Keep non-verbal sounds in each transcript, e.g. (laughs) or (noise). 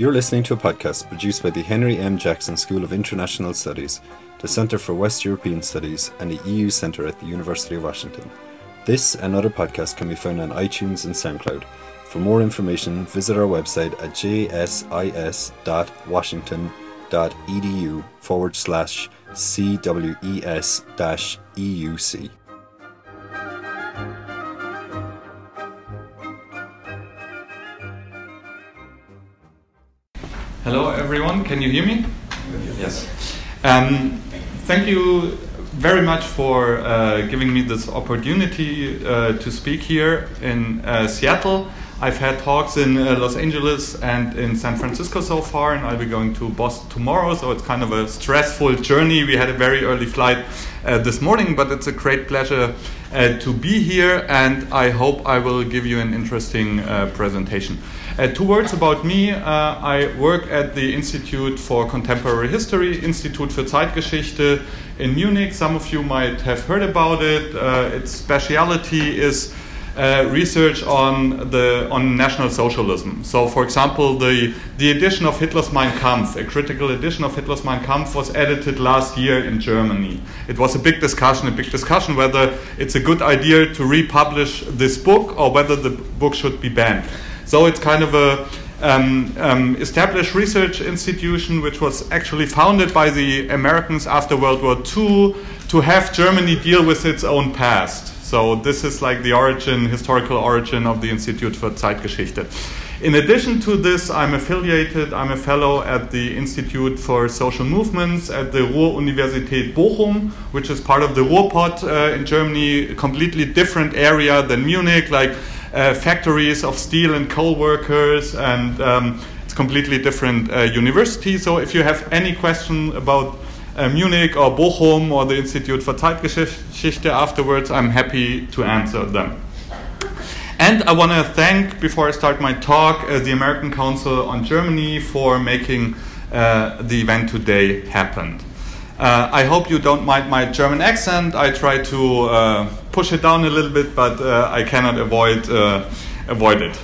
You're listening to a podcast produced by the Henry M. Jackson School of International Studies, the Centre for West European Studies, and the EU Centre at the University of Washington. This and other podcasts can be found on iTunes and SoundCloud. For more information, visit our website at jsis.washington.edu forward slash CWES EUC. Hello, everyone. Can you hear me? Yes. Um, thank you very much for uh, giving me this opportunity uh, to speak here in uh, Seattle. I've had talks in uh, Los Angeles and in San Francisco so far, and I'll be going to Boston tomorrow, so it's kind of a stressful journey. We had a very early flight uh, this morning, but it's a great pleasure uh, to be here, and I hope I will give you an interesting presentation. Uh, two words about me. Uh, I work at the Institute for Contemporary History, Institut für Zeitgeschichte in Munich. Some of you might have heard about it. its speciality is uh, research on the on National Socialism. So, for example, the the edition of Hitler's Mein Kampf, a critical edition of Hitler's Mein Kampf, was edited last year in Germany. It was a big discussion, a big discussion whether it's a good idea to republish this book or whether the book should be banned. So it's kind of a um, um, established research institution which was actually founded by the Americans after World War II to have Germany deal with its own past. So this is like the origin, historical origin of the Institute for Zeitgeschichte. In addition to this, I'm affiliated, I'm a fellow at the Institute for Social Movements at the Ruhr-Universität Bochum, which is part of the Ruhrpott uh, in Germany, a completely different area than Munich, like uh, factories of steel and coal workers, and um, it's completely different uh, university. So if you have any question about uh, Munich or Bochum or the Institute for Zeitgeschichte afterwards, I'm happy to answer them. And I want to thank, before I start my talk, uh, the American Council on Germany for making uh, the event today happen. Uh, I hope you don't mind my German accent. I try to uh, push it down a little bit, but uh, I cannot avoid avoid it.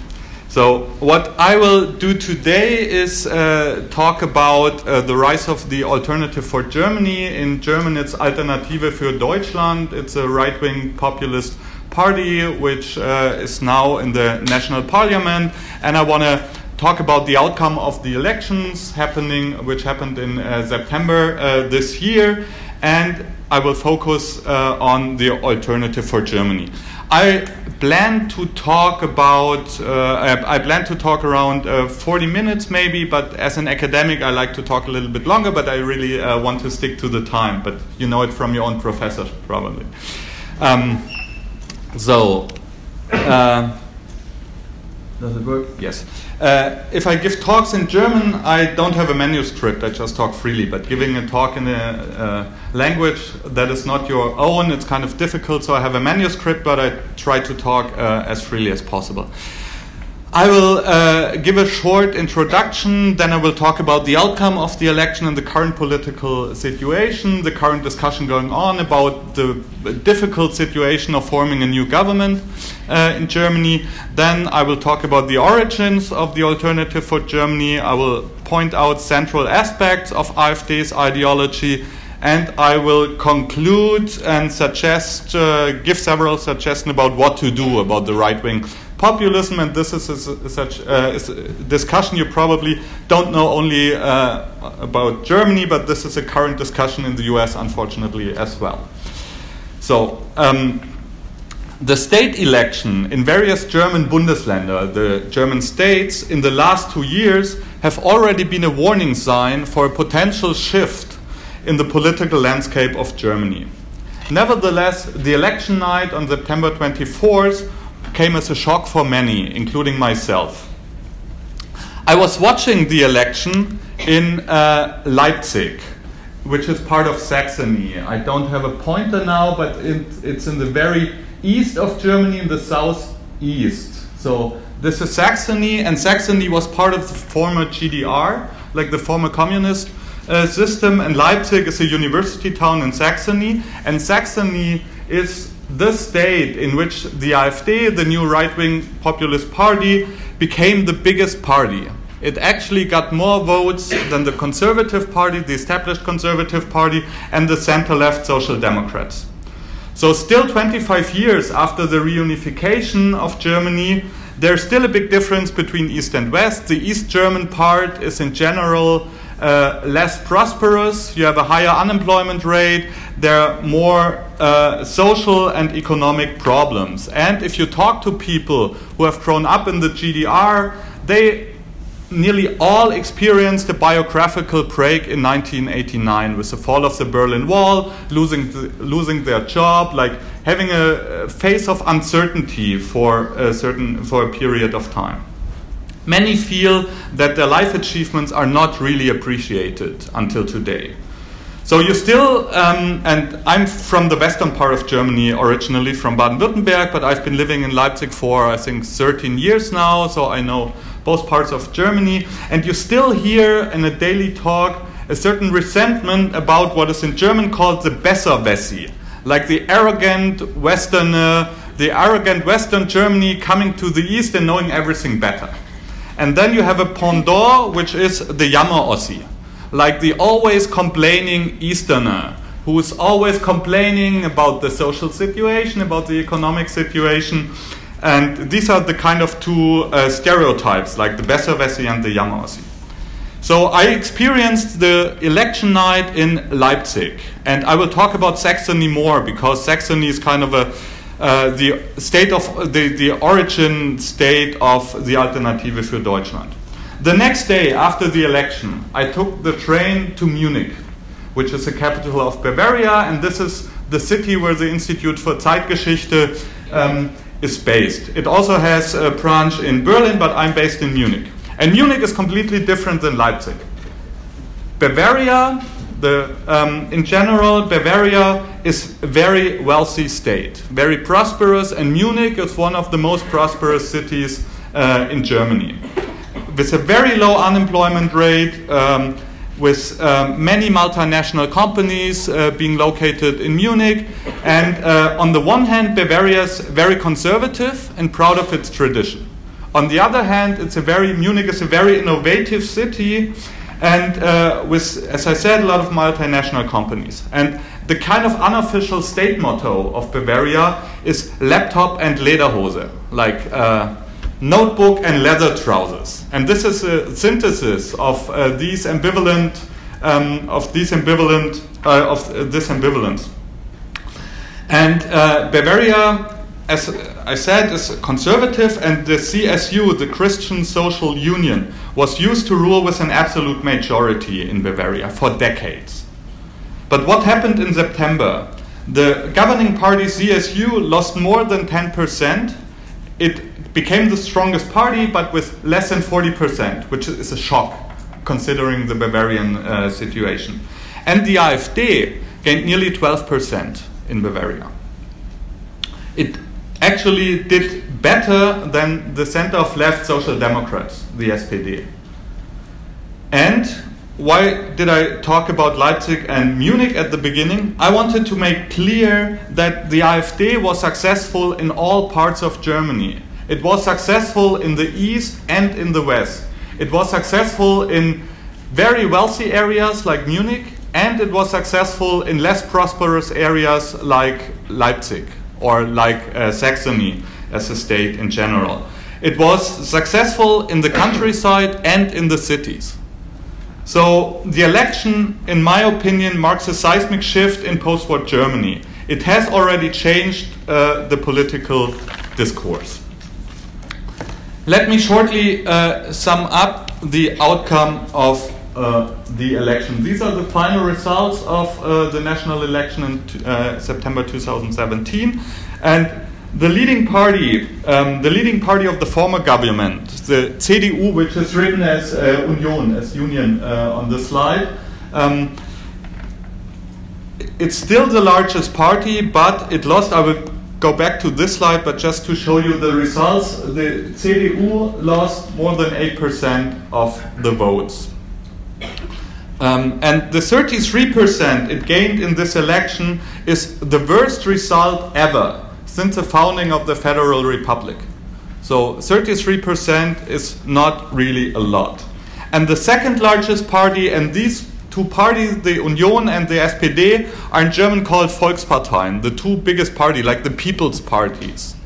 So, what I will do today is uh, talk about uh, the rise of the Alternative for Germany. In German, it's Alternative für Deutschland. It's a right wing populist party which uh, is now in the national parliament. And I want to talk about the outcome of the elections happening, which happened in uh, September uh, this year. And I will focus uh, on the Alternative for Germany. I plan to talk about, uh, I plan to talk around uh, 40 minutes maybe, but as an academic, I like to talk a little bit longer, but I really uh, want to stick to the time. But you know it from your own professors, probably. Um, so, uh, does it work? Yes. Uh, if I give talks in German, I don't have a manuscript. I just talk freely. But giving a talk in a uh, language that is not your own, it's kind of difficult. So I have a manuscript, but I try to talk uh, as freely as possible. I will uh, give a short introduction, then I will talk about the outcome of the election and the current political situation, the current discussion going on about the difficult situation of forming a new government uh, in Germany. Then I will talk about the origins of the alternative for Germany. I will point out central aspects of AfD's ideology and I will conclude and suggest, uh, give several suggestions about what to do about the right wing populism, and this is, such uh, a discussion you probably don't know only uh, about Germany, but this is a current discussion in the US, unfortunately, as well. So, um, the state election in various German Bundesländer, the German states, in the last two years have already been a warning sign for a potential shift in the political landscape of Germany. Nevertheless, the election night on September 24th came as a shock for many, including myself. I was watching the election in uh, Leipzig, which is part of Saxony. I don't have a pointer now, but it, it's in the very east of Germany, in the southeast. So this is Saxony, and Saxony was part of the former GDR, like the former communist uh, system. And Leipzig is a university town in Saxony, and Saxony is the state in which the AfD, the new right wing populist party, became the biggest party. it actually got more votes than the Conservative Party, the established Conservative Party, and the center left Social Democrats. So, still 25 years after the reunification of Germany, there's still a big difference between East and West. The East German part is, in general, uh, less prosperous. You have a higher unemployment rate. There are more uh, social and economic problems. And if you talk to people who have grown up in the GDR, they nearly all experienced a biographical break in 1989 with the fall of the Berlin Wall, losing, losing their job, like having a, a phase of uncertainty for a certain for a period of time. Many feel that their life achievements are not really appreciated until today. So you still, um, and I'm from the western part of Germany originally, from Baden-Württemberg, but I've been living in Leipzig for I think 13 years now, so I know both parts of Germany, and you still hear in a daily talk a certain resentment about what is in German called the Besserwessi, like the arrogant Westerner, the arrogant Western Germany coming to the East and knowing everything better. And then you have a pendant, which is the Jammer Ossi, like the always complaining Easterner, who is always complaining about the social situation, about the economic situation, and these are the kind of two uh, stereotypes, like the Besserwessi and the Jammerossi. So I experienced the election night in Leipzig, and I will talk about Saxony more because Saxony is kind of a uh, the state of the, the origin state of the Alternative für Deutschland. The next day after the election, I took the train to Munich, which is the capital of Bavaria, and this is the city where the Institute for Zeitgeschichte um, is based. It also has a branch in Berlin, but I'm based in Munich. And Munich is completely different than Leipzig. Bavaria, the, um, in general, Bavaria is a very wealthy state, very prosperous, and Munich is one of the most prosperous cities uh, in Germany. With a very low unemployment rate, um, with um, many multinational companies uh, being located in Munich. And uh, on the one hand, Bavaria is very conservative and proud of its tradition. On the other hand, it's a very Munich is a very innovative city, and uh, with, as I said, a lot of multinational companies. And the kind of unofficial state motto of Bavaria is laptop and lederhose, like uh, notebook and leather trousers. And this is a synthesis of uh, these ambivalent, um, of these ambivalent, uh, of uh, this ambivalence. And uh, Bavaria, as I said, is conservative, and the CSU, the Christian Social Union, was used to rule with an absolute majority in Bavaria for decades. But what happened in September? The governing party CSU lost more than 10%. It became the strongest party, but with less than 40%, which is a shock considering the Bavarian uh, situation. And the AfD gained nearly 12% in Bavaria. It actually did better than the center of left Social Democrats, the SPD. And why did I talk about Leipzig and Munich at the beginning? I wanted to make clear that the AfD was successful in all parts of Germany. It was successful in the East and in the West. It was successful in very wealthy areas like Munich, and it was successful in less prosperous areas like Leipzig or like uh, Saxony as a state in general. It was successful in the countryside and in the cities. So the election, in my opinion, marks a seismic shift in post war Germany. It has already changed uh, the political discourse. Let me shortly uh, sum up the outcome of uh, the election. These are the final results of uh, the national election in t- uh, September 2017, and the leading party, um, the leading party of the former government, the CDU, which is written as uh, Union, as Union uh, on the slide. Um, it's still the largest party, but it lost. I will go back to this slide, but just to show you the results, the CDU lost more than 8% of the votes. Um, and the 33% it gained in this election is the worst result ever since the founding of the Federal Republic. So 33% is not really a lot. And the second largest party, and these two parties, the Union and the SPD, are in German called Volksparteien, the two biggest party, like the People's Parties.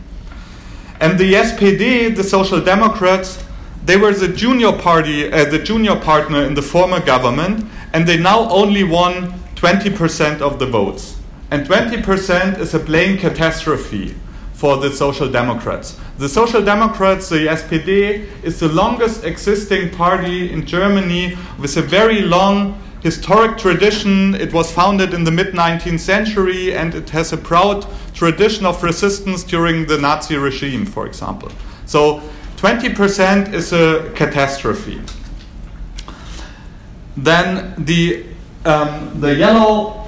And the SPD, the Social Democrats, they were the junior party, uh, the junior partner in the former government, and they now only won 20% of the votes. And 20% is a plain catastrophe for the Social Democrats. The Social Democrats, the SPD, is the longest existing party in Germany with a very long historic tradition. It was founded in the mid 19th century and it has a proud tradition of resistance during the Nazi regime, for example. So 20% is a catastrophe. Then the, um, the yellow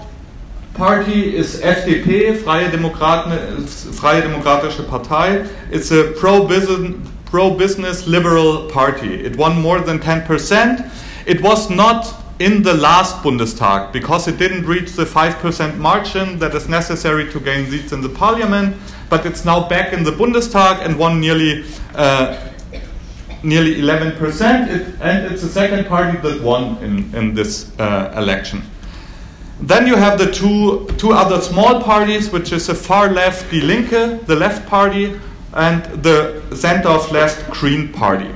party is FDP, Freie, Demokraten, Freie Demokratische Partei. It's a pro-business, pro-business liberal party. It won more than 10%. It was not in the last Bundestag because it didn't reach the 5% margin that is necessary to gain seats in the parliament, but it's now back in the Bundestag and won nearly uh, nearly 11%, it, and it's the second party that won in, in this uh, election. Then you have the two, two other small parties, which is the far left Die Linke, the left party, and the center of left Green Party.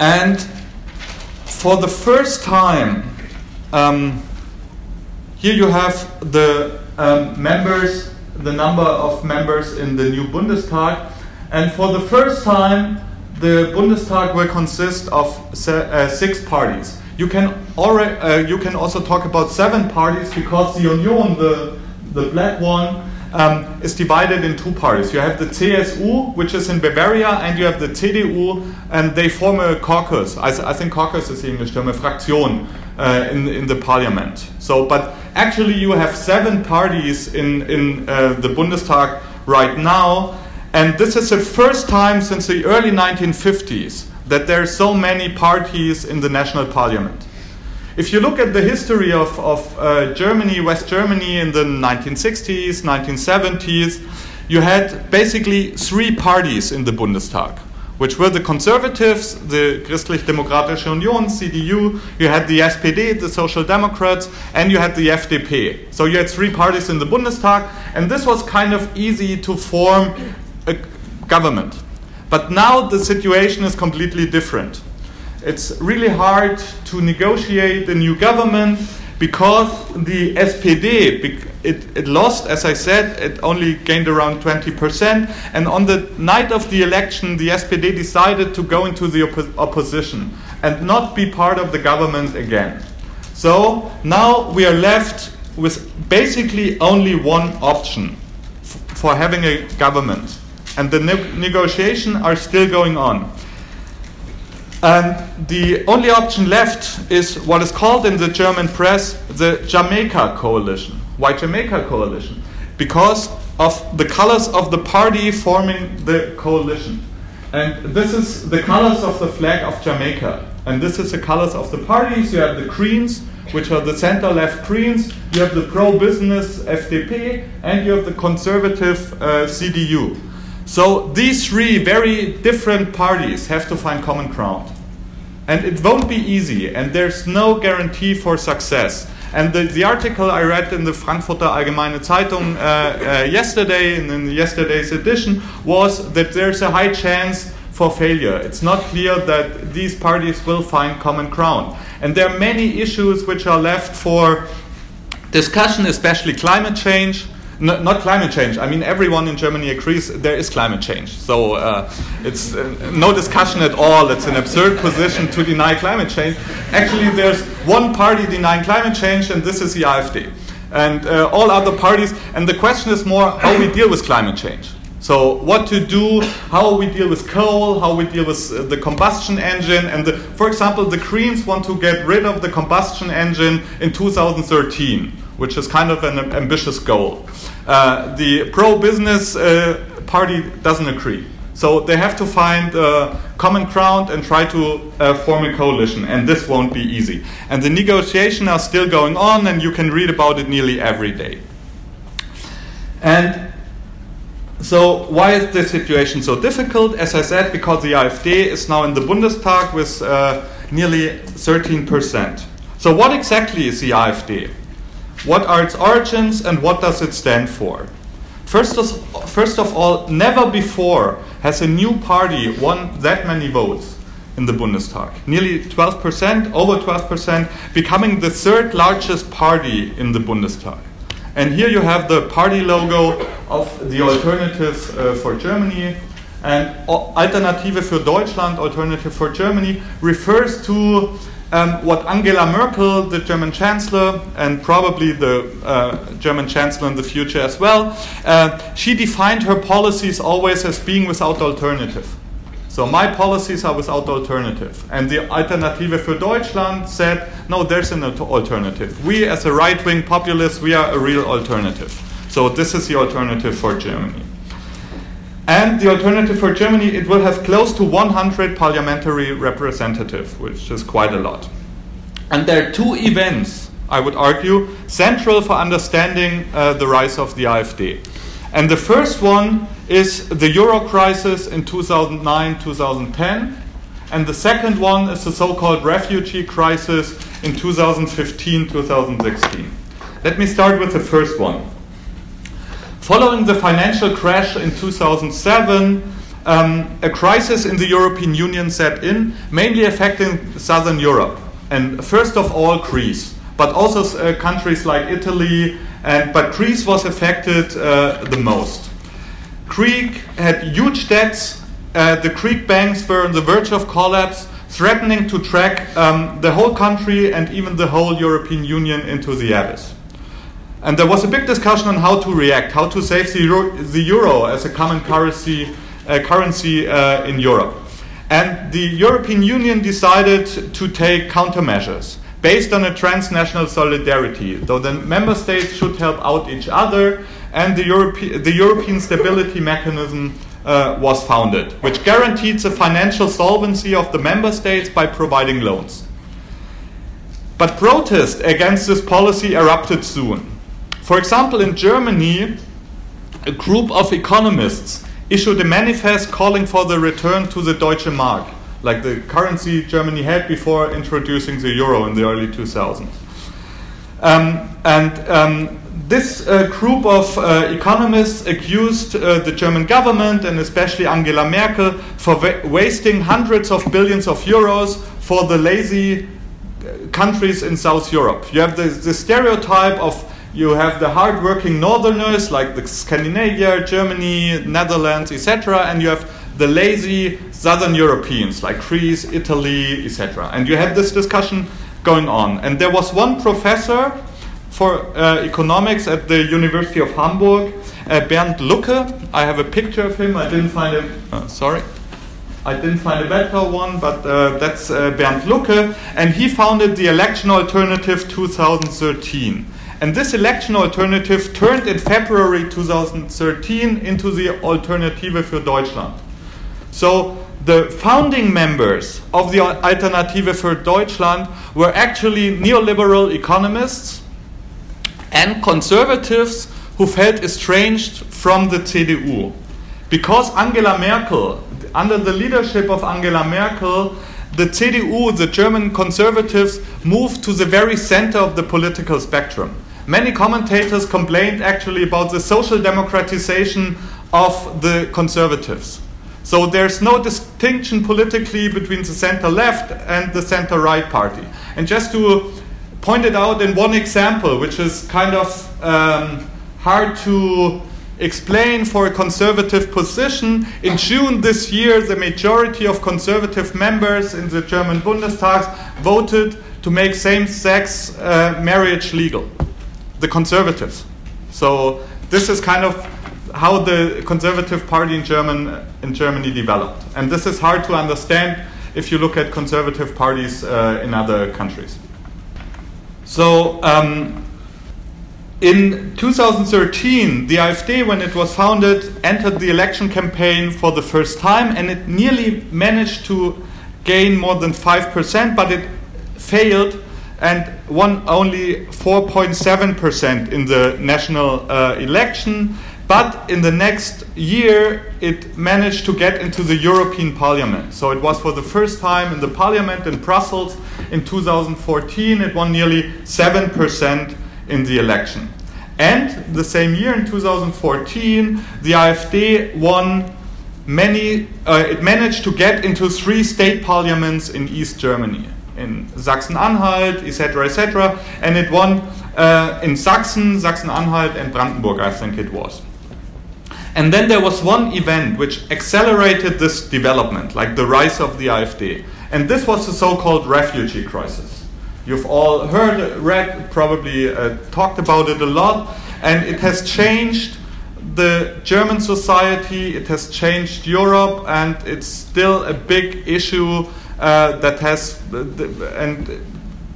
And for the first time, um, here you have the um, members, the number of members in the new Bundestag, and for the first time, the Bundestag will consist of uh, six parties. You can, already, uh, you can also talk about seven parties because the Union, the, the black one, um, is divided in two parties. You have the CSU, which is in Bavaria, and you have the CDU, and they form a caucus. I, I think caucus is the English term, a Fraktion uh, in, in the parliament. So, but actually, you have seven parties in, in uh, the Bundestag right now, and this is the first time since the early 1950s that there are so many parties in the national parliament. If you look at the history of, of uh, Germany, West Germany in the 1960s, 1970s, you had basically three parties in the Bundestag, which were the Conservatives, the Christlich-Demokratische Union, CDU, you had the SPD, the Social Democrats, and you had the FDP. So you had three parties in the Bundestag, and this was kind of easy to form a government. But now the situation is completely different. It's really hard to negotiate a new government because the SPD, it, it lost, as I said, it only gained around 20%. And on the night of the election, the SPD decided to go into the oppo opposition and not be part of the government again. So now we are left with basically only one option for having a government and the ne negotiations are still going on. And the only option left is what is called in the German press the Jamaica Coalition. Why Jamaica Coalition? Because of the colors of the party forming the coalition. And this is the colors of the flag of Jamaica. And this is the colors of the parties. You have the Greens, which are the center left Greens, you have the pro business FDP, and you have the conservative uh, CDU. So these three very different parties have to find common ground. And it won't be easy, and there's no guarantee for success. And the, the article I read in the Frankfurter Allgemeine Zeitung uh, uh, yesterday, in, in yesterday's edition, was that there's a high chance for failure. It's not clear that these parties will find common ground. And there are many issues which are left for discussion, especially climate change no, not climate change. I mean, everyone in Germany agrees there is climate change. So uh, it's uh, no discussion at all. It's an absurd position to deny climate change. Actually, there's one party denying climate change, and this is the AfD. And uh, all other parties. And the question is more how we deal with climate change. So, what to do, how we deal with coal, how we deal with uh, the combustion engine. And, the, for example, the Greens want to get rid of the combustion engine in 2013 which is kind of an ambitious goal. Uh, the pro business uh, party doesn't agree. So they have to find a common ground and try to uh, form a coalition, and this won't be easy. And the negotiations are still going on, and you can read about it nearly every day. And so why is this situation so difficult? As I said, because the AfD is now in the Bundestag with uh, nearly 13%. So what exactly is the AfD? What are its origins and what does it stand for? First of, first of all, never before has a new party won that many votes in the Bundestag. Nearly 12%, over 12%, becoming the third largest party in the Bundestag. And here you have the party logo of the Alternative uh, for Germany. And Alternative für Deutschland, Alternative for Germany, refers to um, what Angela Merkel, the German Chancellor, and probably the uh, German Chancellor in the future as well, uh, she defined her policies always as being without alternative. So my policies are without alternative. And the Alternative für Deutschland said, no, there's an alternative. We, as a right wing populist, we are a real alternative. So this is the alternative for Germany. And the alternative for Germany, it will have close to 100 parliamentary representatives, which is quite a lot. And there are two events, I would argue, central for understanding uh, the rise of the AfD. And the first one is the euro crisis in 2009 2010. And the second one is the so called refugee crisis in 2015 2016. Let me start with the first one. Following the financial crash in 2007, um, a crisis in the European Union set in, mainly affecting southern Europe, and first of all, Greece, but also uh, countries like Italy, and, but Greece was affected uh, the most. Greece had huge debts. Uh, the Greek banks were on the verge of collapse, threatening to track um, the whole country and even the whole European Union into the abyss. And there was a big discussion on how to react, how to save the euro, the euro as a common currency, uh, currency uh, in Europe. And the European Union decided to take countermeasures based on a transnational solidarity. Though the member states should help out each other, and the, Europe- the European Stability Mechanism uh, was founded, which guaranteed the financial solvency of the member states by providing loans. But protest against this policy erupted soon. For example, in Germany, a group of economists issued a manifest calling for the return to the Deutsche Mark like the currency Germany had before introducing the euro in the early 2000s. Um, and um, this uh, group of uh, economists accused uh, the German government and especially Angela Merkel for wa wasting hundreds of billions of euros for the lazy uh, countries in South Europe. You have the, the stereotype of you have the hardworking northerners like the Scandinavia, Germany, Netherlands, etc., and you have the lazy southern Europeans like Greece, Italy, etc. And you had this discussion going on. And there was one professor for uh, economics at the University of Hamburg, uh, Bernd Lucke. I have a picture of him. I didn't find a uh, sorry. I didn't find a better one, but uh, that's uh, Bernd Lucke, and he founded the Election Alternative 2013. And this election alternative turned in February 2013 into the Alternative für Deutschland. So the founding members of the Alternative für Deutschland were actually neoliberal economists and conservatives who felt estranged from the CDU. Because Angela Merkel, under the leadership of Angela Merkel, the CDU, the German conservatives, moved to the very center of the political spectrum. Many commentators complained actually about the social democratization of the conservatives. So there's no distinction politically between the center left and the center right party. And just to point it out in one example, which is kind of um, hard to explain for a conservative position, in June this year, the majority of conservative members in the German Bundestag voted to make same sex uh, marriage legal. The conservatives. So this is kind of how the conservative party in German in Germany developed, and this is hard to understand if you look at conservative parties uh, in other countries. So. Um, in 2013, the AfD, when it was founded, entered the election campaign for the first time, and it nearly managed to gain more than 5%, but it failed and won only 4.7% in the national uh, election But in the next year, it managed to get into the European Parliament. So it was for the first time in the Parliament in Brussels in 2014. It won nearly 7% in the election. And the same year, in 2014, the AfD won many, uh, it managed to get into three state parliaments in East Germany, in Sachsen-Anhalt, etc., etc., and it won uh, in Sachsen, Sachsen-Anhalt, and Brandenburg, I think it was. And then there was one event which accelerated this development, like the rise of the AfD. And this was the so called refugee crisis. You've all heard, read, probably uh, talked about it a lot, and it has changed the German society, it has changed Europe, and it's still a big issue uh, that has, and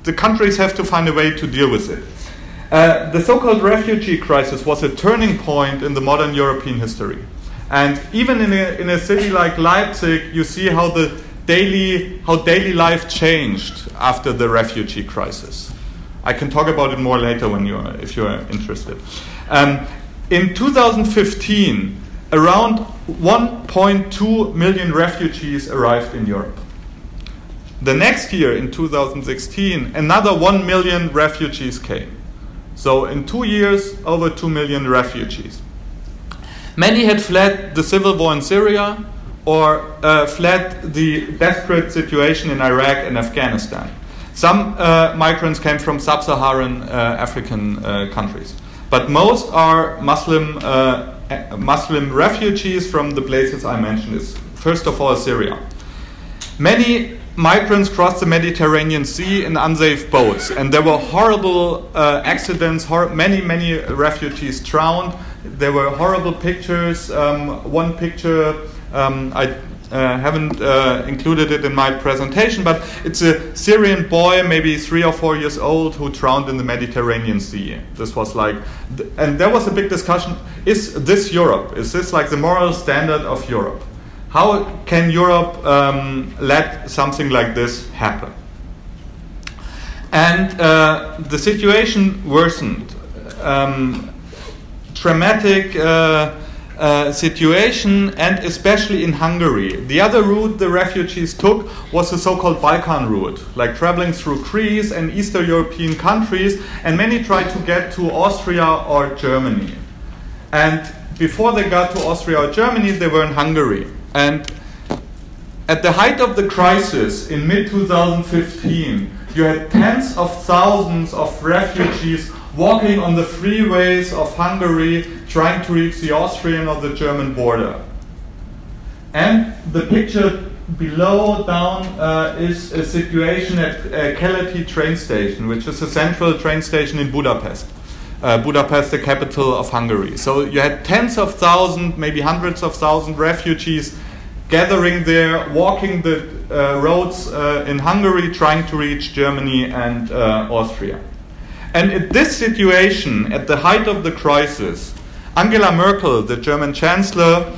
the countries have to find a way to deal with it. Uh, the so called refugee crisis was a turning point in the modern European history. And even in a, in a city like Leipzig, you see how the daily, how daily life changed after the refugee crisis. I can talk about it more later when you're, if you're interested. Um, in 2015, around 1.2 million refugees arrived in Europe. The next year, in 2016, another 1 million refugees came. So, in two years, over 2 million refugees. Many had fled the civil war in Syria or uh, fled the desperate situation in Iraq and Afghanistan. Some uh, migrants came from sub Saharan uh, African uh, countries, but most are Muslim, uh, Muslim refugees from the places I mentioned, first of all Syria. Many migrants crossed the Mediterranean Sea in unsafe boats, and there were horrible uh, accidents. Hor- many, many refugees drowned. There were horrible pictures. Um, one picture um, I uh, haven't uh, included it in my presentation, but it's a Syrian boy, maybe three or four years old, who drowned in the Mediterranean Sea. This was like, and there was a big discussion: Is this Europe? Is this like the moral standard of Europe? How can Europe um, let something like this happen? And uh, the situation worsened. Um, traumatic uh, uh, situation, and especially in Hungary. The other route the refugees took was the so called Balkan route, like traveling through Greece and Eastern European countries, and many tried to get to Austria or Germany. And before they got to Austria or Germany, they were in Hungary. And at the height of the crisis in mid 2015, you had tens of thousands of refugees walking on the freeways of Hungary trying to reach the Austrian or the German border. And the picture below down uh, is a situation at uh, Keleti train station, which is a central train station in Budapest. Uh, Budapest, the capital of Hungary. So you had tens of thousands, maybe hundreds of thousands refugees gathering there, walking the uh, roads uh, in Hungary, trying to reach Germany and uh, Austria. And in this situation, at the height of the crisis, Angela Merkel, the German Chancellor,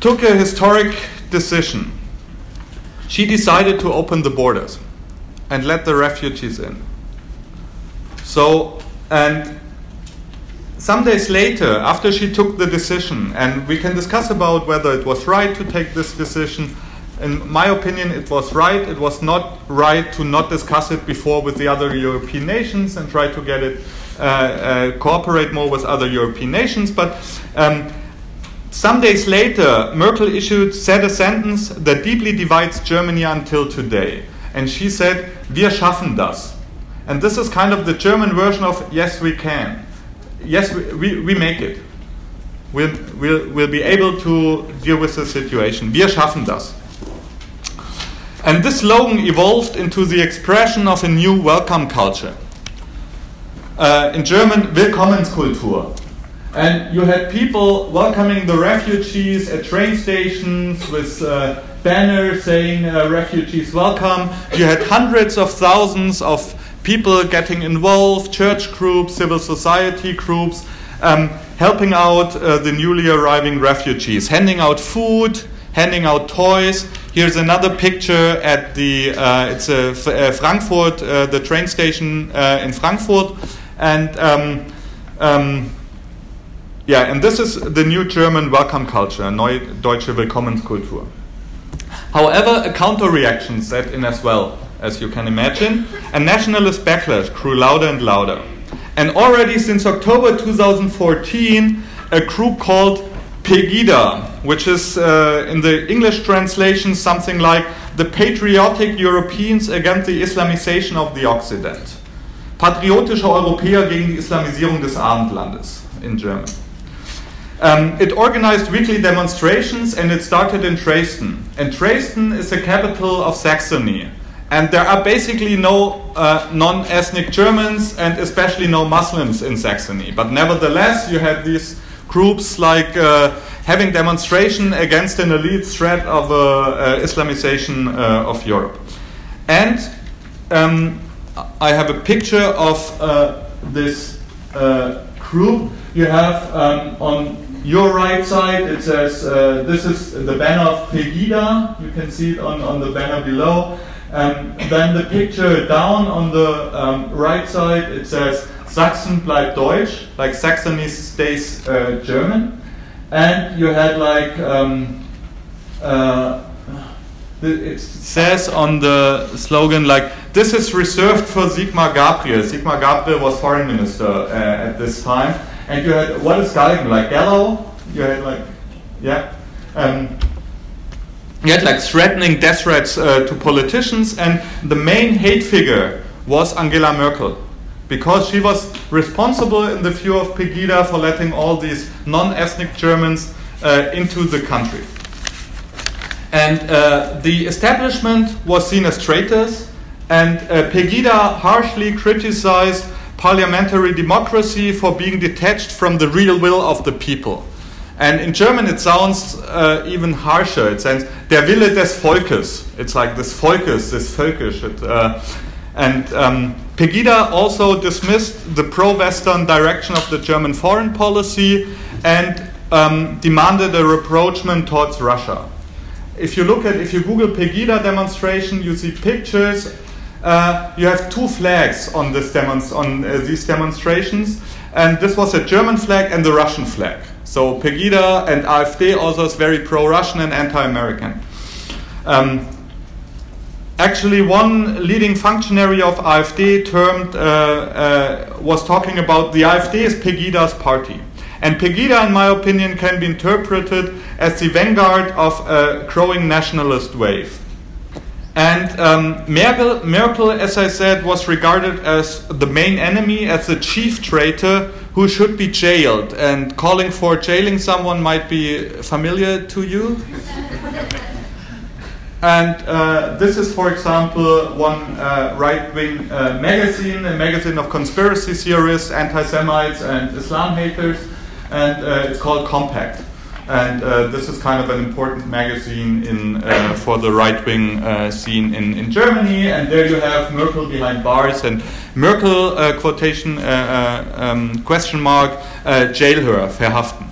took a historic decision. She decided to open the borders and let the refugees in. So, and some days later, after she took the decision, and we can discuss about whether it was right to take this decision, in my opinion, it was right. It was not right to not discuss it before with the other European nations and try to get it uh, uh, cooperate more with other European nations. But um, some days later, Merkel issued said a sentence that deeply divides Germany until today, and she said, "Wir schaffen das," and this is kind of the German version of "Yes, we can." Yes, we, we, we make it. We'll, we'll, we'll be able to deal with the situation. Wir schaffen das. And this slogan evolved into the expression of a new welcome culture. Uh, in German, Willkommenskultur. And you had people welcoming the refugees at train stations with uh, banners saying uh, refugees welcome. You had hundreds of thousands of people getting involved, church groups, civil society groups, um, helping out uh, the newly arriving refugees, handing out food, handing out toys. Here's another picture at the uh, it's uh, Frankfurt, uh, the train station uh, in Frankfurt, and um, um, yeah, and this is the new German welcome culture, neue deutsche Willkommenskultur. However, a counter reaction set in as well, as you can imagine, and nationalist backlash grew louder and louder. And already since October 2014, a group called Pegida, which is uh, in the English translation something like the patriotic Europeans against the Islamization of the Occident. Patriotische Europäer gegen die Islamisierung des Abendlandes in German. Um, it organized weekly demonstrations and it started in Dresden. And Dresden is the capital of Saxony. And there are basically no uh, non ethnic Germans and especially no Muslims in Saxony. But nevertheless, you had these groups like uh, having demonstration against an elite threat of uh, uh Islamization uh, of Europe. And um, I have a picture of uh, this group. You have um, on your right side, it says this is the banner of Pegida. You can see it on, on the banner below. And then the picture down on the um, right side, it says Sachsen bleibt Deutsch, like Saxony stays uh, German. And you had like, um, uh, it says on the slogan like, this is reserved for Sigmar Gabriel. Sigmar Gabriel was foreign minister uh, at this time and you had what is Galgen like Gallo? You had like yeah. Um, had like threatening death threats uh, to politicians, and the main hate figure was Angela Merkel, because she was responsible in the view of Pegida for letting all these non-ethnic Germans uh, into the country. And uh, the establishment was seen as traitors, and uh, Pegida harshly criticized parliamentary democracy for being detached from the real will of the people. And in German, it sounds uh, even harsher. It says der Wille des Volkes. It's like this Volkes, this Völkisch. It, uh, and um, Pegida also dismissed the pro Western direction of the German foreign policy and um, demanded a rapprochement towards Russia. If you look at, if you Google Pegida demonstration, you see pictures uh, you have two flags on, this demonst- on uh, these demonstrations, and this was a German flag and the Russian flag. So Pegida and AfD also is very pro-Russian and anti-American. Um, actually, one leading functionary of AfD termed uh, uh, was talking about the AfD is Pegida's party. And Pegida, in my opinion, can be interpreted as the vanguard of a growing nationalist wave. And um, Merkel, Merkel, as I said, was regarded as the main enemy, as the chief traitor who should be jailed. And calling for jailing someone might be familiar to you. (laughs) and uh, this is, for example, one uh, right wing uh, magazine, a magazine of conspiracy theorists, anti Semites, and Islam haters. And uh, it's called Compact and uh, this is kind of an important magazine in uh, for the right wing uh, scene in, in Germany. And there you have Merkel behind bars and Merkel uh, quotation uh, uh, um, question mark jail her verhaften.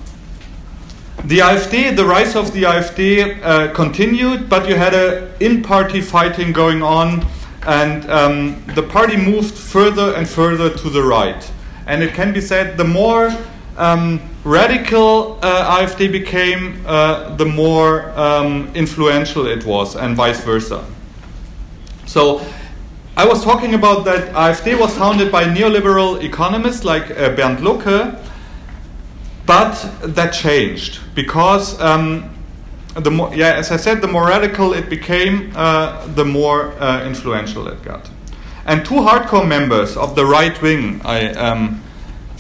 The AfD, the rise of the AfD continued, but you had a in-party fighting going on, and um, the party moved further and further to the right. And it can be said the more um, radical uh, became, uh, the more um, influential it was, and vice versa. So, I was talking about that AfD was founded by neoliberal economists like uh, Bernd Lucke, but that changed because um, the more, yeah, as I said, the more radical it became, uh, the more uh, influential it got. And two hardcore members of the right wing, I um,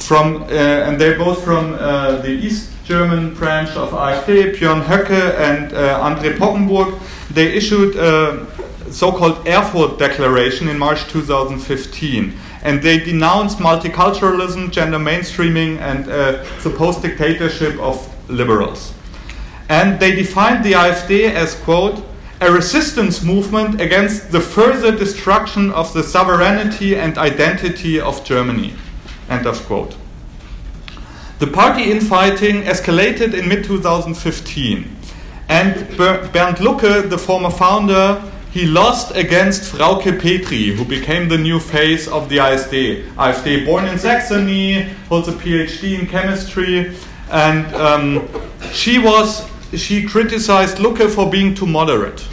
from, uh, and they're both from uh, the East German branch of AfD, Björn Höcke and uh, André Poggenburg. They issued a so-called Erfurt Declaration in March 2015 and they denounced multiculturalism, gender mainstreaming, and uh, supposed dictatorship of liberals. And they defined the AfD as, quote, a resistance movement against the further destruction of the sovereignty and identity of Germany. End of quote. The party infighting escalated in mid 2015, and Bernd Lucke, the former founder, he lost against Frauke Petry, who became the new face of the AfD. AfD, born in Saxony, holds a PhD in chemistry, and um, she was she criticized Lucke for being too moderate.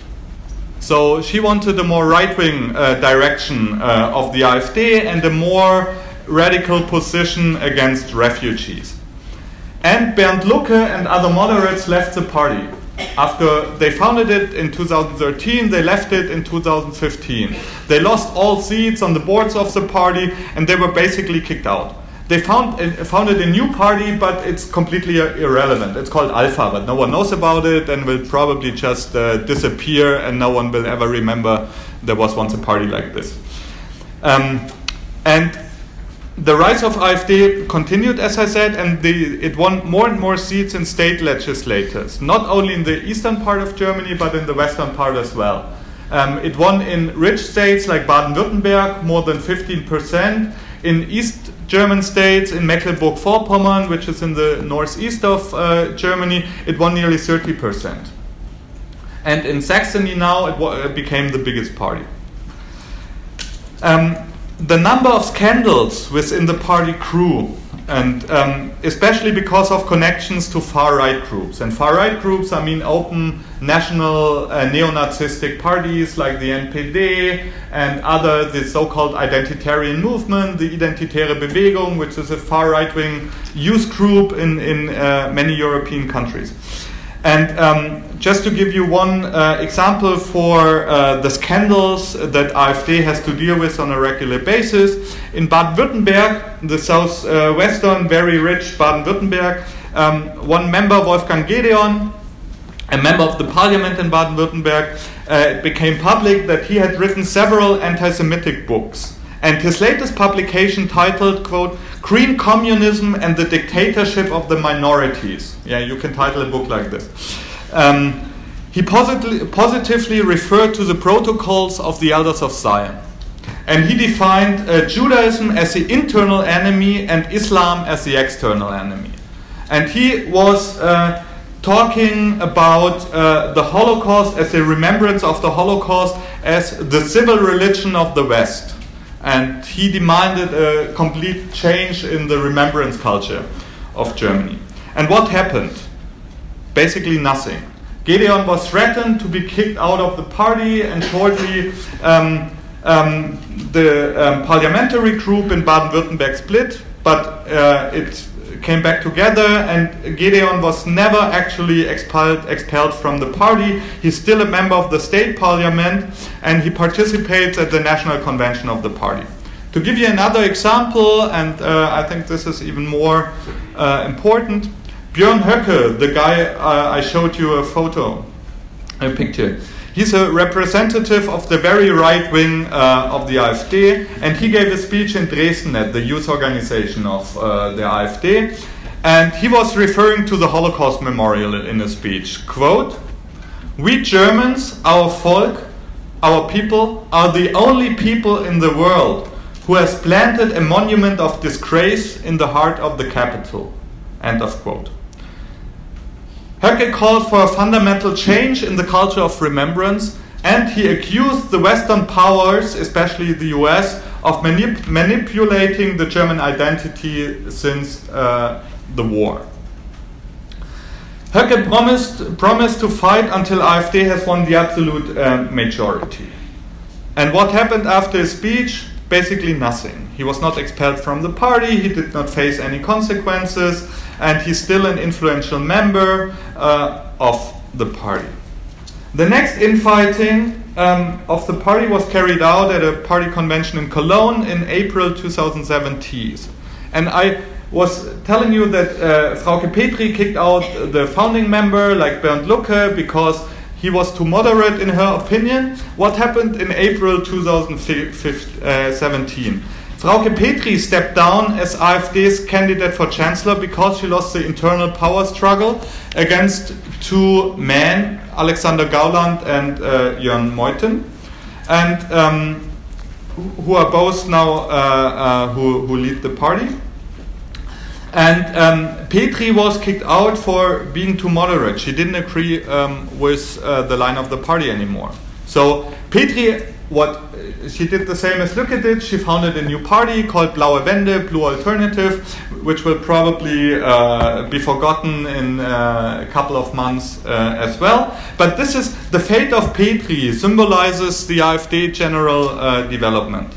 So she wanted a more right wing uh, direction uh, of the AfD and a more radical position against refugees. And Bernd Lucke and other moderates left the party. After they founded it in 2013, they left it in 2015. They lost all seats on the boards of the party and they were basically kicked out. They found, uh, founded a new party, but it's completely uh, irrelevant. It's called Alpha, but no one knows about it and will probably just uh, disappear, and no one will ever remember there was once a party like this. Um, and the rise of AfD continued, as I said, and the, it won more and more seats in state legislatures, not only in the eastern part of Germany, but in the western part as well. Um, it won in rich states like Baden Württemberg, more than 15%. In East German states, in Mecklenburg Vorpommern, which is in the northeast of uh, Germany, it won nearly 30%. And in Saxony now, it, it became the biggest party. Um, the number of scandals within the party grew, and um, especially because of connections to far right groups. And far right groups, I mean open national uh, neo Nazistic parties like the NPD and other, the so called identitarian movement, the Identitäre Bewegung, which is a far right wing youth group in, in uh, many European countries. And um, just to give you one uh, example for uh, the scandals that AfD has to deal with on a regular basis, in Baden Württemberg, the southwestern, very rich Baden Württemberg, um, one member, Wolfgang Gedeon, a member of the parliament in Baden Württemberg, uh, it became public that he had written several anti Semitic books. And his latest publication, titled, quote, Green Communism and the Dictatorship of the Minorities. Yeah, you can title a book like this. Um, he posit- positively referred to the protocols of the Elders of Zion. And he defined uh, Judaism as the internal enemy and Islam as the external enemy. And he was uh, talking about uh, the Holocaust as a remembrance of the Holocaust as the civil religion of the West and he demanded a complete change in the remembrance culture of Germany. And what happened? Basically, nothing. Gedeon was threatened to be kicked out of the party, and shortly, um, um, the um, parliamentary group in Baden Württemberg split, but uh, it came back together, and Gedeon was never actually expelled, expelled from the party. He's still a member of the state parliament, and he participates at the national convention of the party. To give you another example, and uh, I think this is even more uh, important, Björn Höcke, the guy uh, I showed you a photo, a picture. He's a representative of the very right wing uh, of the AfD, and he gave a speech in Dresden at the youth organization of uh, the AfD. And he was referring to the Holocaust memorial in a speech. Quote, We Germans, our folk, our people, are the only people in the world who has planted a monument of disgrace in the heart of the capital. End of quote. Höcke called for a fundamental change in the culture of remembrance, and he accused the Western powers, especially the US, of manip manipulating the German identity since uh, the war. Höcke promised, promised to fight until AfD has won the absolute uh, majority. And what happened after his speech? Basically nothing. He was not expelled from the party, he did not face any consequences, and he's still an influential member uh, of the party. The next infighting um, of the party was carried out at a party convention in Cologne in April 2017. And I was telling you that uh, Frauke Petry kicked out the founding member, like Bernd Lucke, because he was too moderate in her opinion. What happened in April 2017? Frauke Petry stepped down as AfD's candidate for chancellor because she lost the internal power struggle against two men, Alexander Gauland and uh, Jörg Meuthen, and um, who are both now uh, uh, who, who lead the party. And um, Petry was kicked out for being too moderate. She didn't agree um, with uh, the line of the party anymore. So Petry, what she did the same as Lücke did. She founded a new party called Blaue Wende, Blue Alternative, which will probably uh, be forgotten in uh, a couple of months uh, as well. But this is the fate of Petry, symbolizes the AfD general uh, development.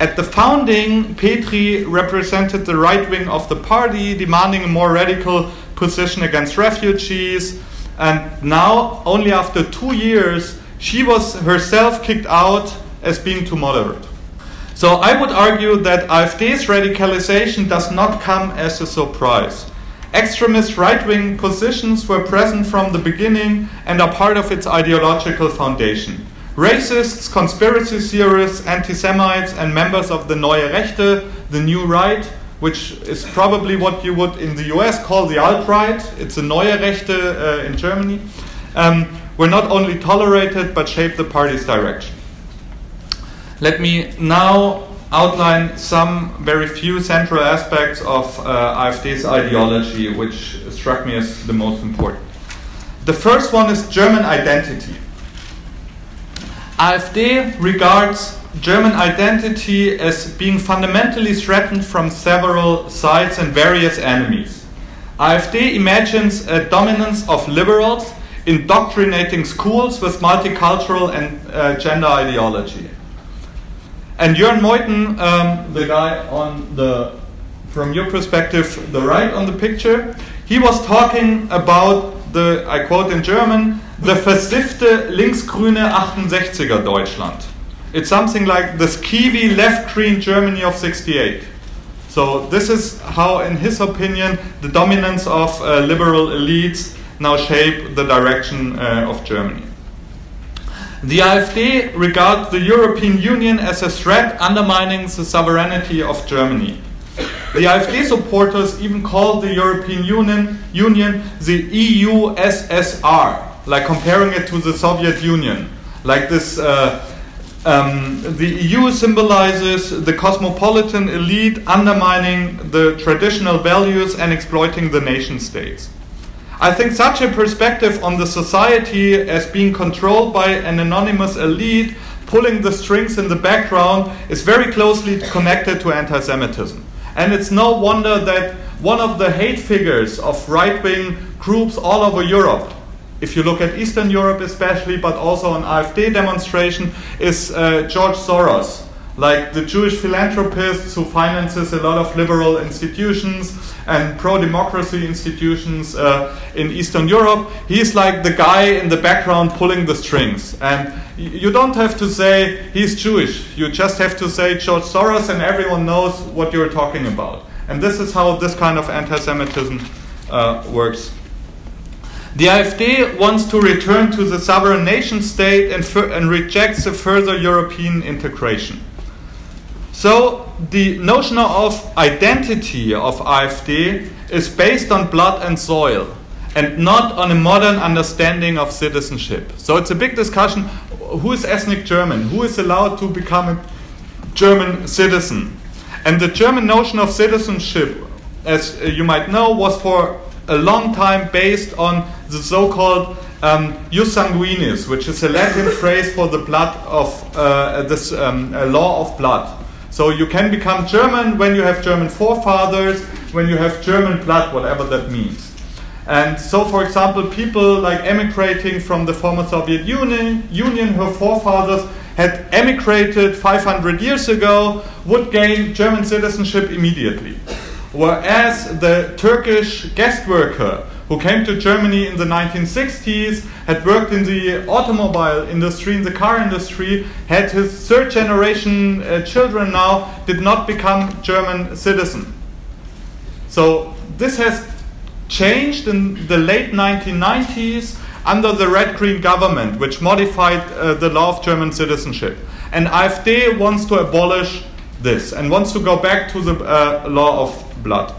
At the founding, Petry represented the right wing of the party, demanding a more radical position against refugees. And now, only after two years, she was herself kicked out as being too moderate. So I would argue that AfD's radicalization does not come as a surprise. Extremist right wing positions were present from the beginning and are part of its ideological foundation. Racists, conspiracy theorists, anti Semites, and members of the Neue Rechte, the New Right, which is probably what you would in the US call the alt right, it's a Neue Rechte uh, in Germany, um, were not only tolerated but shaped the party's direction. Let me now outline some very few central aspects of uh, AfD's ideology, which struck me as the most important. The first one is German identity. AfD regards German identity as being fundamentally threatened from several sides and various enemies. AfD imagines a dominance of liberals indoctrinating schools with multicultural and uh, gender ideology. And Jörg Meuthen, um, the guy on the, from your perspective, the right on the picture, he was talking about the, I quote in German, the versiffte linksgrüne 68er Deutschland. It's something like the skeevy left green Germany of 68. So, this is how, in his opinion, the dominance of uh, liberal elites now shape the direction uh, of Germany. The AfD regards the European Union as a threat undermining the sovereignty of Germany. The AfD supporters even called the European Union, Union the EU SSR, like comparing it to the Soviet Union. Like this, uh, um, the EU symbolizes the cosmopolitan elite undermining the traditional values and exploiting the nation states. I think such a perspective on the society as being controlled by an anonymous elite pulling the strings in the background is very closely connected to anti Semitism. And it's no wonder that one of the hate figures of right wing groups all over Europe, if you look at Eastern Europe especially, but also on AfD demonstration, is uh, George Soros like the Jewish philanthropist who finances a lot of liberal institutions and pro democracy institutions uh, in Eastern Europe. He's like the guy in the background pulling the strings. And you don't have to say he's Jewish, you just have to say George Soros, and everyone knows what you're talking about. And this is how this kind of anti Semitism uh, works. The AfD wants to return to the sovereign nation state and, and rejects a further European integration. So the notion of identity of AfD is based on blood and soil and not on a modern understanding of citizenship. So it's a big discussion who is ethnic German? Who is allowed to become a German citizen? And the German notion of citizenship, as you might know, was for a long time based on the so called um, jus sanguinis, which is a Latin (laughs) phrase for the blood of uh, this um, law of blood. So you can become German when you have German forefathers, when you have German blood, whatever that means. And so, for example, people like emigrating from the former Soviet Union, Union her forefathers had emigrated 500 years ago, would gain German citizenship immediately. Whereas the Turkish guest worker who came to Germany in the 1960s, had worked in the automobile industry, in the car industry, had his third generation uh, children now, did not become German citizen. So this has changed in the late 1990s under the red green government, which modified uh, the law of German citizenship. And AfD wants to abolish this and wants to go back to the uh, law of blood.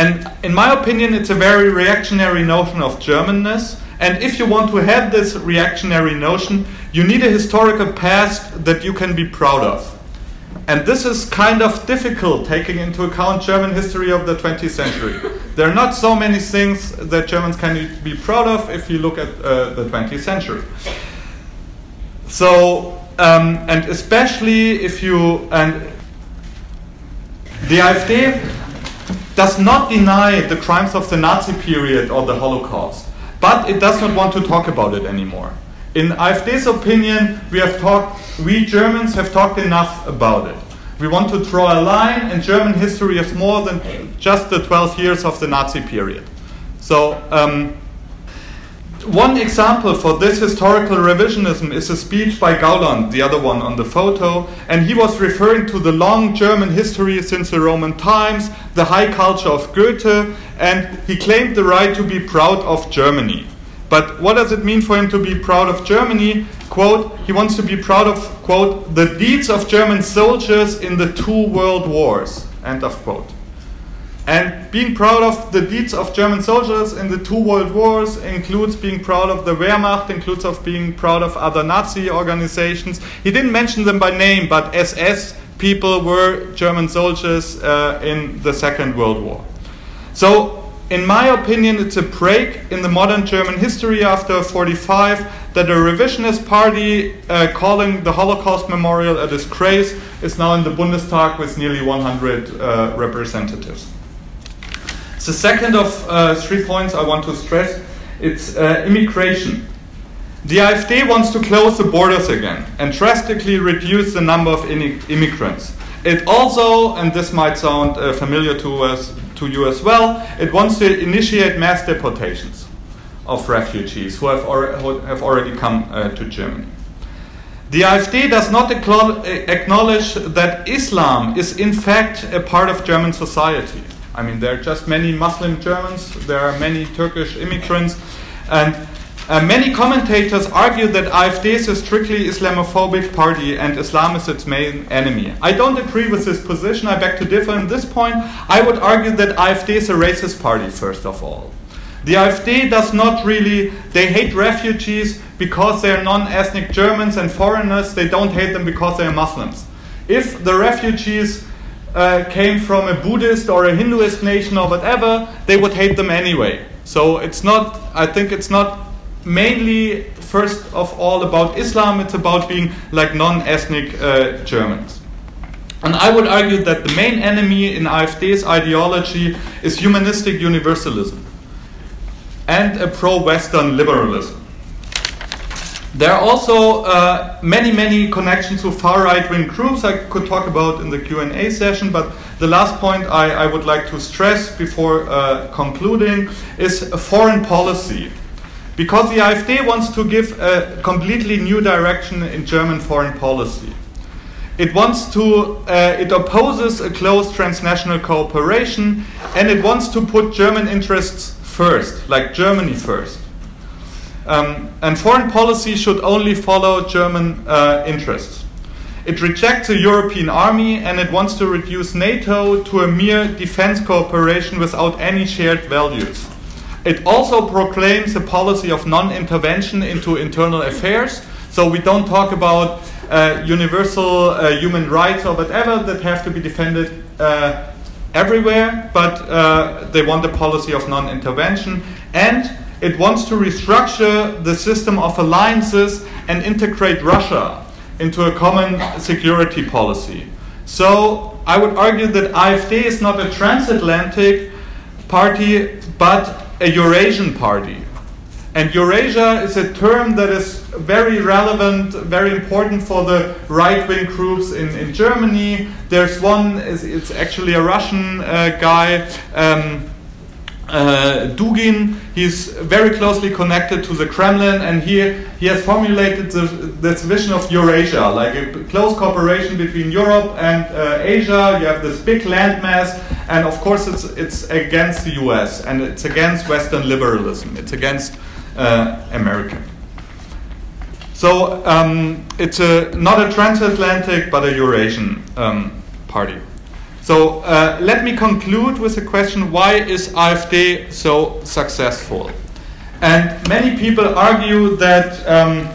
And in my opinion, it's a very reactionary notion of Germanness. And if you want to have this reactionary notion, you need a historical past that you can be proud of. And this is kind of difficult taking into account German history of the 20th century. (laughs) there are not so many things that Germans can be proud of if you look at uh, the 20th century. so, um, and especially if you, and the AfD does not deny the crimes of the Nazi period or the Holocaust, but it does not want to talk about it anymore. In AfD's opinion, we have talked, we Germans have talked enough about it. We want to draw a line, and German history is more than just the 12 years of the Nazi period. So, um, one example for this historical revisionism is a speech by Gauland, the other one on the photo, and he was referring to the long German history since the Roman times, the high culture of Goethe, and he claimed the right to be proud of Germany. But what does it mean for him to be proud of Germany? Quote, he wants to be proud of, quote, the deeds of German soldiers in the two world wars, end of quote. And being proud of the deeds of German soldiers in the two world wars includes being proud of the Wehrmacht, includes of being proud of other Nazi organizations. He didn't mention them by name, but SS people were German soldiers uh, in the Second World War. So, in my opinion, it's a break in the modern German history after 45 that a revisionist party uh, calling the Holocaust Memorial a disgrace is now in the Bundestag with nearly 100 uh, representatives. The second of uh, three points I want to stress it's uh, immigration. The AfD wants to close the borders again and drastically reduce the number of immigrants. It also, and this might sound uh, familiar to us, to you as well, it wants to initiate mass deportations of refugees who have, or, who have already come uh, to Germany. The AfD does not acknowledge that Islam is in fact a part of German society. I mean, there are just many Muslim Germans, there are many Turkish immigrants, and uh, many commentators argue that AfD is a strictly Islamophobic party and Islam is its main enemy. I don't agree with this position. I beg to differ on this point. I would argue that AfD is a racist party, first of all. The AfD does not really, they hate refugees because they are non ethnic Germans and foreigners. They don't hate them because they are Muslims. If the refugees uh, came from a Buddhist or a Hinduist nation or whatever, they would hate them anyway. So it's not, I think it's not mainly, first of all, about Islam, it's about being like non ethnic uh, Germans. And I would argue that the main enemy in AfD's ideology is humanistic universalism and a pro Western liberalism. There are also uh, many, many connections to far right-wing groups I could talk about in the Q&A session, but the last point I, I would like to stress before uh, concluding is foreign policy. Because the AfD wants to give a completely new direction in German foreign policy. It wants to, uh, it opposes a close transnational cooperation, and it wants to put German interests first, like Germany first. Um, and foreign policy should only follow German uh, interests. It rejects a European army and it wants to reduce NATO to a mere defense cooperation without any shared values. It also proclaims a policy of non intervention into internal affairs, so we don't talk about uh, universal uh, human rights or whatever that have to be defended uh, everywhere, but uh, they want a policy of non intervention. And it wants to restructure the system of alliances and integrate Russia into a common security policy. So I would argue that AfD is not a transatlantic party, but a Eurasian party. And Eurasia is a term that is very relevant, very important for the right wing groups in, in Germany. There's one, it's actually a Russian uh, guy. Um, uh, Dugin. He's very closely connected to the Kremlin, and he, he has formulated the, this vision of Eurasia, like a close cooperation between Europe and uh, Asia. You have this big landmass, and of course, it's, it's against the US and it's against Western liberalism, it's against uh, America. So um, it's a, not a transatlantic, but a Eurasian um, party. So uh, let me conclude with the question why is AfD so successful? And many people argue that um,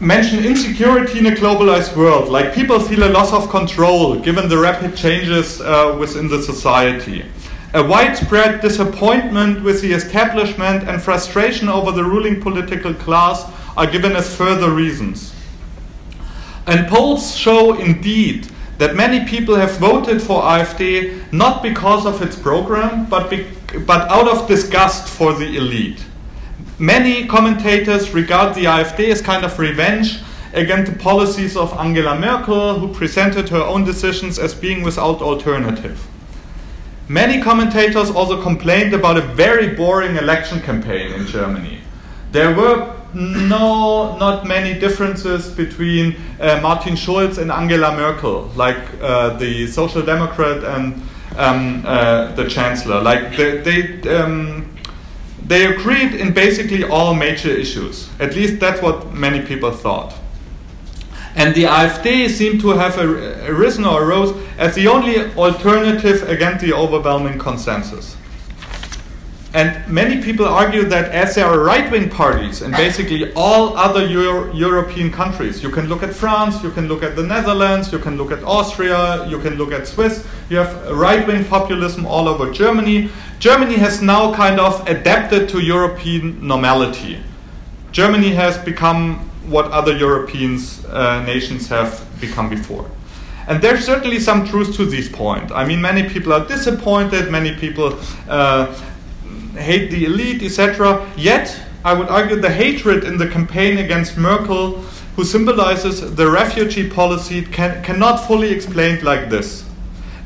mention insecurity in a globalized world, like people feel a loss of control given the rapid changes uh, within the society. A widespread disappointment with the establishment and frustration over the ruling political class are given as further reasons. And polls show indeed that many people have voted for AfD not because of its program, but, be, but out of disgust for the elite. Many commentators regard the AfD as kind of revenge against the policies of Angela Merkel, who presented her own decisions as being without alternative. Many commentators also complained about a very boring election campaign in Germany. There were no, not many differences between uh, Martin Schulz and Angela Merkel, like uh, the Social Democrat and um, uh, the Chancellor. Like they, they, um, they agreed in basically all major issues. At least that's what many people thought. And the AfD seemed to have arisen or arose as the only alternative against the overwhelming consensus. And many people argue that as there are right wing parties in basically all other Euro- European countries, you can look at France, you can look at the Netherlands, you can look at Austria, you can look at Swiss, you have right wing populism all over Germany. Germany has now kind of adapted to European normality. Germany has become what other European uh, nations have become before. And there's certainly some truth to this point. I mean, many people are disappointed, many people uh, hate the elite, etc. Yet, I would argue the hatred in the campaign against Merkel, who symbolizes the refugee policy, can, cannot fully explained like this.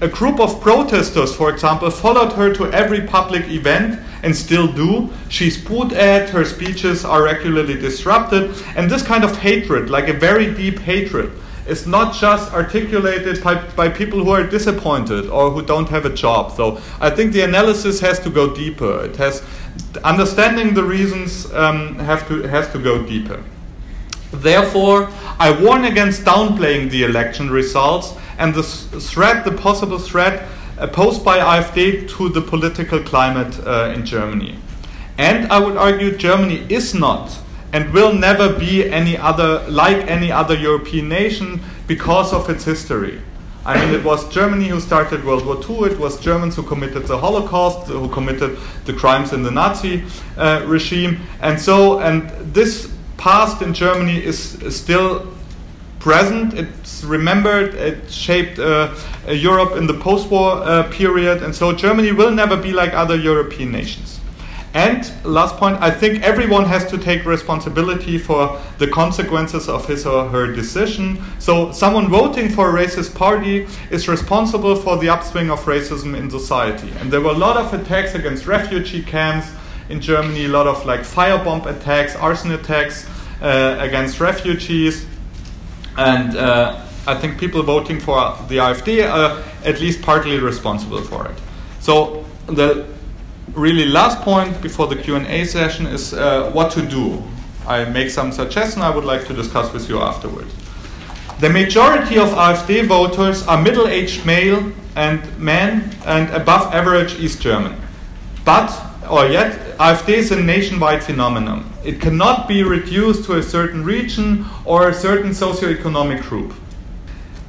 A group of protesters, for example, followed her to every public event and still do. She's put at, her speeches are regularly disrupted, and this kind of hatred, like a very deep hatred, is not just articulated by, by people who are disappointed or who don't have a job. So I think the analysis has to go deeper. It has understanding the reasons um, have to has to go deeper. Therefore, I warn against downplaying the election results and the threat, the possible threat uh, posed by AfD to the political climate uh, in Germany. And I would argue Germany is not and will never be any other like any other European nation because of its history. I mean, it was Germany who started World War II. It was Germans who committed the Holocaust, who committed the crimes in the Nazi uh, regime, and so and this past in Germany is still present. It's remembered. It shaped uh, Europe in the post-war uh, period, and so Germany will never be like other European nations. And last point, I think everyone has to take responsibility for the consequences of his or her decision. So, someone voting for a racist party is responsible for the upswing of racism in society. And there were a lot of attacks against refugee camps in Germany, a lot of like firebomb attacks, arson attacks uh, against refugees. And uh, I think people voting for the AfD are at least partly responsible for it. So, the really last point before the Q&A session is uh, what to do. I make some suggestions I would like to discuss with you afterwards. The majority of AfD voters are middle-aged male and men and above average East German. But, or yet, AfD is a nationwide phenomenon. It cannot be reduced to a certain region or a certain socioeconomic group.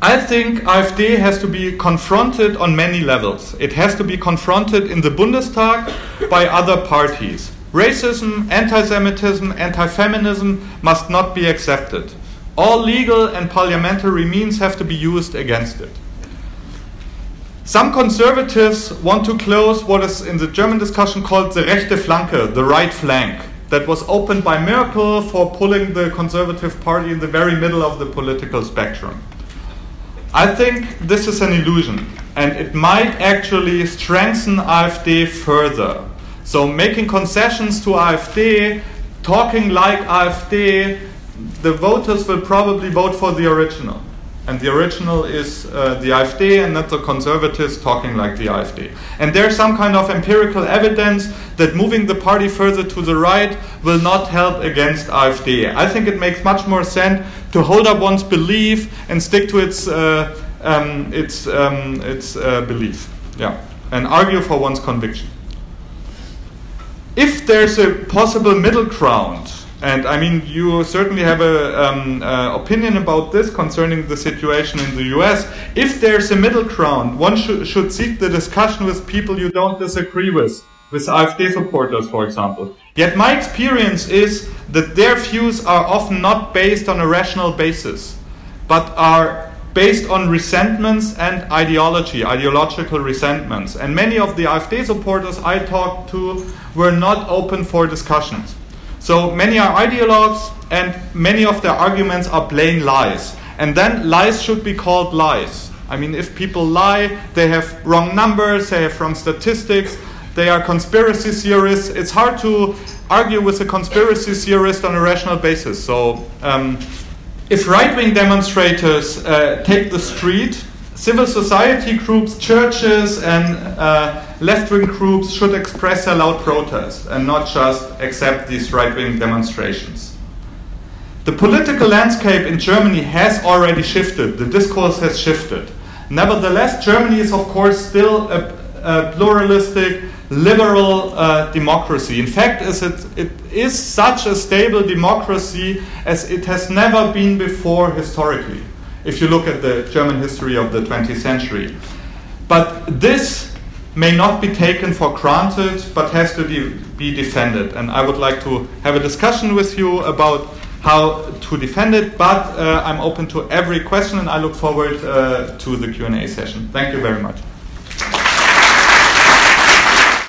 I think AfD has to be confronted on many levels. It has to be confronted in the Bundestag by other parties. Racism, anti Semitism, anti feminism must not be accepted. All legal and parliamentary means have to be used against it. Some conservatives want to close what is in the German discussion called the rechte Flanke, the right flank, that was opened by Merkel for pulling the Conservative Party in the very middle of the political spectrum. I think this is an illusion, and it might actually strengthen AfD further. So, making concessions to AfD, talking like AfD, the voters will probably vote for the original. And the original is uh, the AfD and not the conservatives talking like the AfD. And there's some kind of empirical evidence that moving the party further to the right will not help against AfD. I think it makes much more sense to hold up one's belief and stick to its, uh, um, its, um, its uh, belief. Yeah. And argue for one's conviction. If there's a possible middle ground, and I mean, you certainly have an um, uh, opinion about this concerning the situation in the US. If there's a middle ground, one sh- should seek the discussion with people you don't disagree with with AfD supporters, for example. Yet my experience is that their views are often not based on a rational basis, but are based on resentments and ideology, ideological resentments. And many of the AfD supporters I talked to were not open for discussions. So many are ideologues, and many of their arguments are plain lies. And then lies should be called lies. I mean, if people lie, they have wrong numbers, they have wrong statistics, they are conspiracy theorists. It's hard to argue with a conspiracy theorist on a rational basis. So, um, if right wing demonstrators uh, take the street, civil society groups, churches, and uh, left wing groups should express a loud protest and not just accept these right wing demonstrations. The political landscape in Germany has already shifted, the discourse has shifted. Nevertheless, Germany is, of course, still a, a pluralistic, liberal uh, democracy. In fact, is it, it is such a stable democracy as it has never been before historically, if you look at the German history of the 20th century. But this may not be taken for granted, but has to de be defended. And I would like to have a discussion with you about how to defend it, but uh, I'm open to every question and I look forward uh, to the Q&A session. Thank you very much.